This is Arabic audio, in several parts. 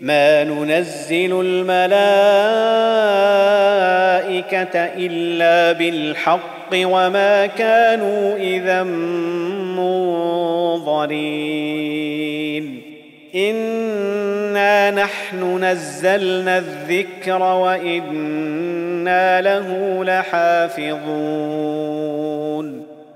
ما ننزل الملائكه الا بالحق وما كانوا اذا منظرين انا نحن نزلنا الذكر وأنا له لحافظون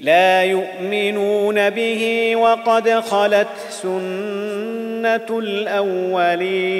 لا يؤمنون به وقد خلت سنة الأولين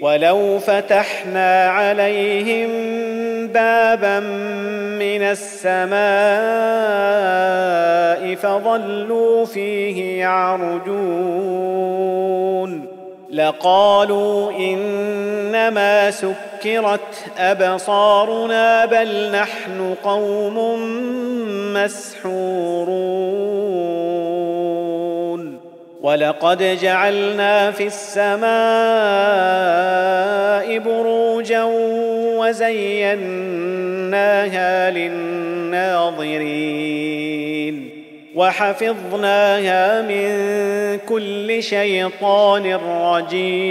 ولو فتحنا عليهم بابا من السماء فظلوا فيه يعرجون لقالوا إنما سكرت أبصارنا بل نحن قوم مسحورون. ولقد جعلنا في السماء بروجا وزيناها للناظرين. وحفظناها من كل شيطان رجيم.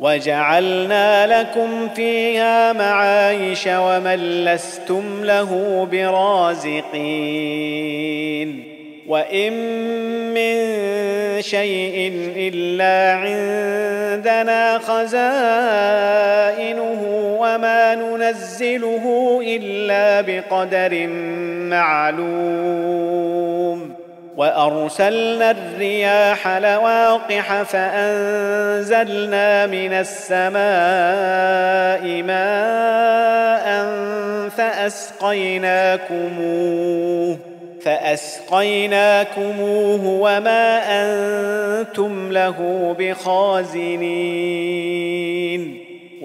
وجعلنا لكم فيها معايش ومن لستم له برازقين وإن من شيء إلا عندنا خزائنه وما ننزله إلا بقدر معلوم وأرسلنا الرياح لواقح فأنزلنا من السماء ماء فأسقيناكموه فأسقيناكموه وما أنتم له بخازنين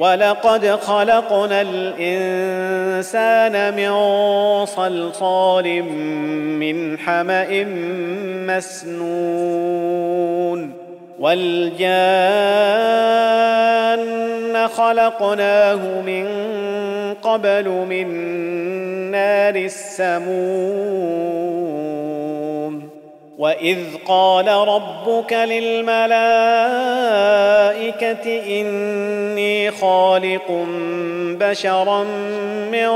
ولقد خلقنا الإنسان من صلصال من حمأ مسنون والجان خلقناه من قبل من نار السموم وإذ قال ربك للملائكة اني خالق بشرا من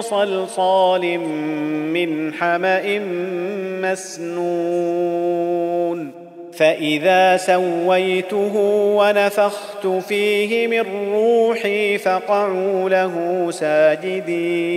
صلصال من حما مسنون فاذا سويته ونفخت فيه من روحي فقعوا له ساجدين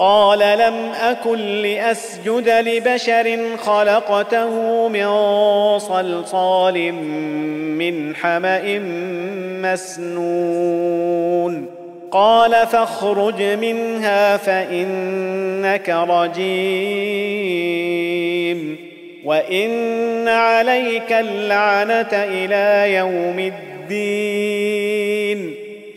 قال لم أكن لأسجد لبشر خلقته من صلصال من حمأ مسنون. قال فاخرج منها فإنك رجيم. وإن عليك اللعنة إلى يوم الدين.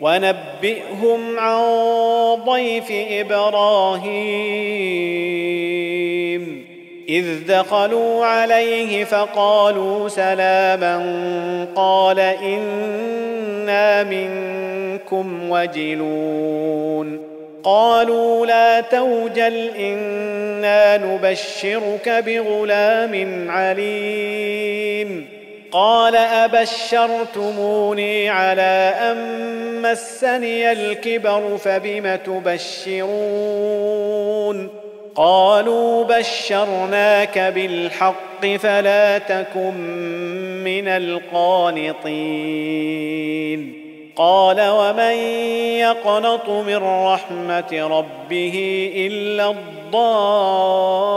ونبئهم عن ضيف إبراهيم. إذ دخلوا عليه فقالوا سلاما قال إنا منكم وجلون. قالوا لا توجل إنا نبشرك بغلام عليم. قال أبشرتموني على أن مسني الكبر فبم تبشرون؟ قالوا بشرناك بالحق فلا تكن من القانطين. قال ومن يقنط من رحمة ربه إلا الضالون.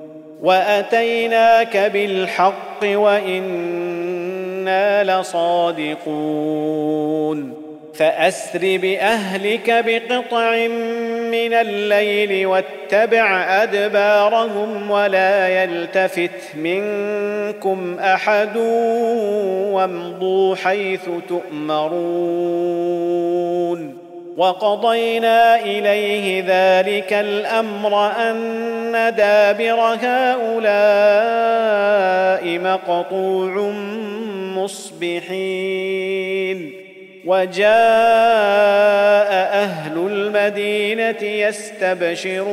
واتيناك بالحق وأنا لصادقون فاسر باهلك بقطع من الليل واتبع ادبارهم ولا يلتفت منكم احد وامضوا حيث تؤمرون وقضينا إليه ذلك الأمر أن دابر هؤلاء مقطوع مصبحين. وجاء أهل المدينة يستبشرون.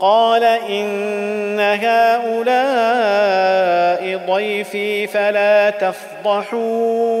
قال إن هؤلاء ضيفي فلا تفضحون.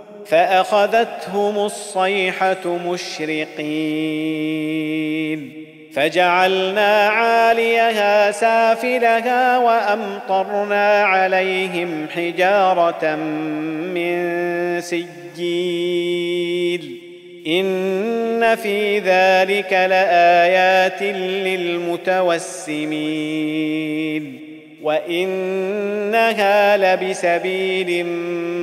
فأخذتهم الصيحة مشرقين. فجعلنا عاليها سافلها وأمطرنا عليهم حجارة من سجيل. إن في ذلك لآيات للمتوسمين. وإنها لبسبيل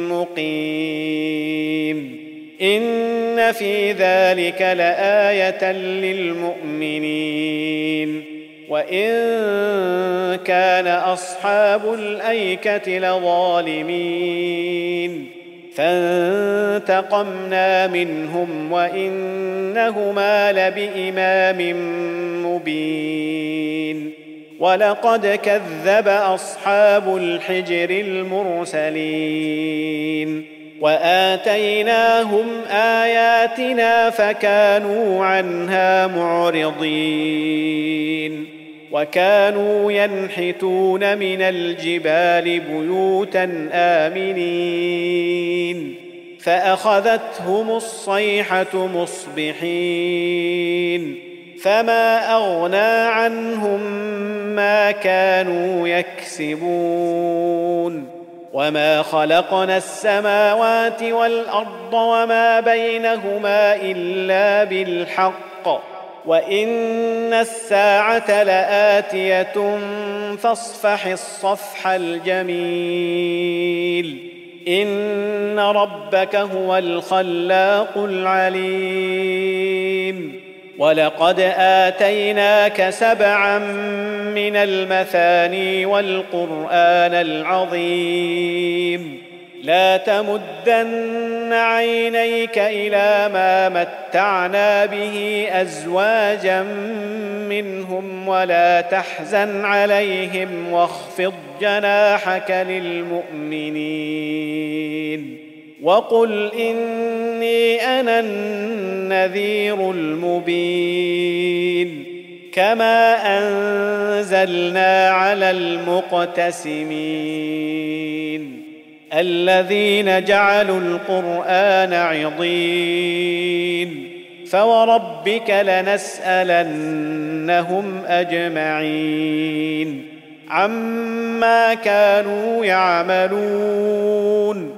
مقيم. إن في ذلك لآية للمؤمنين. وإن كان أصحاب الأيكة لظالمين. فانتقمنا منهم وإنهما لبإمام مبين. ولقد كذب أصحاب الحجر المرسلين وآتيناهم آياتنا فكانوا عنها معرضين وكانوا ينحتون من الجبال بيوتا آمنين فأخذتهم الصيحة مصبحين فما اغنى عنهم ما كانوا يكسبون وما خلقنا السماوات والارض وما بينهما الا بالحق وان الساعة لاتيه فاصفح الصفح الجميل ان ربك هو الخلاق العليم ولقد آتيناك سبعا من المثاني والقرآن العظيم. لا تمدن عينيك إلى ما متعنا به أزواجا منهم ولا تحزن عليهم واخفض جناحك للمؤمنين. وقل إني أنا النذير المبين. كما أنزلنا على المقتسمين. الذين جعلوا القرآن عضين. فوربك لنسألنهم أجمعين. عما كانوا يعملون.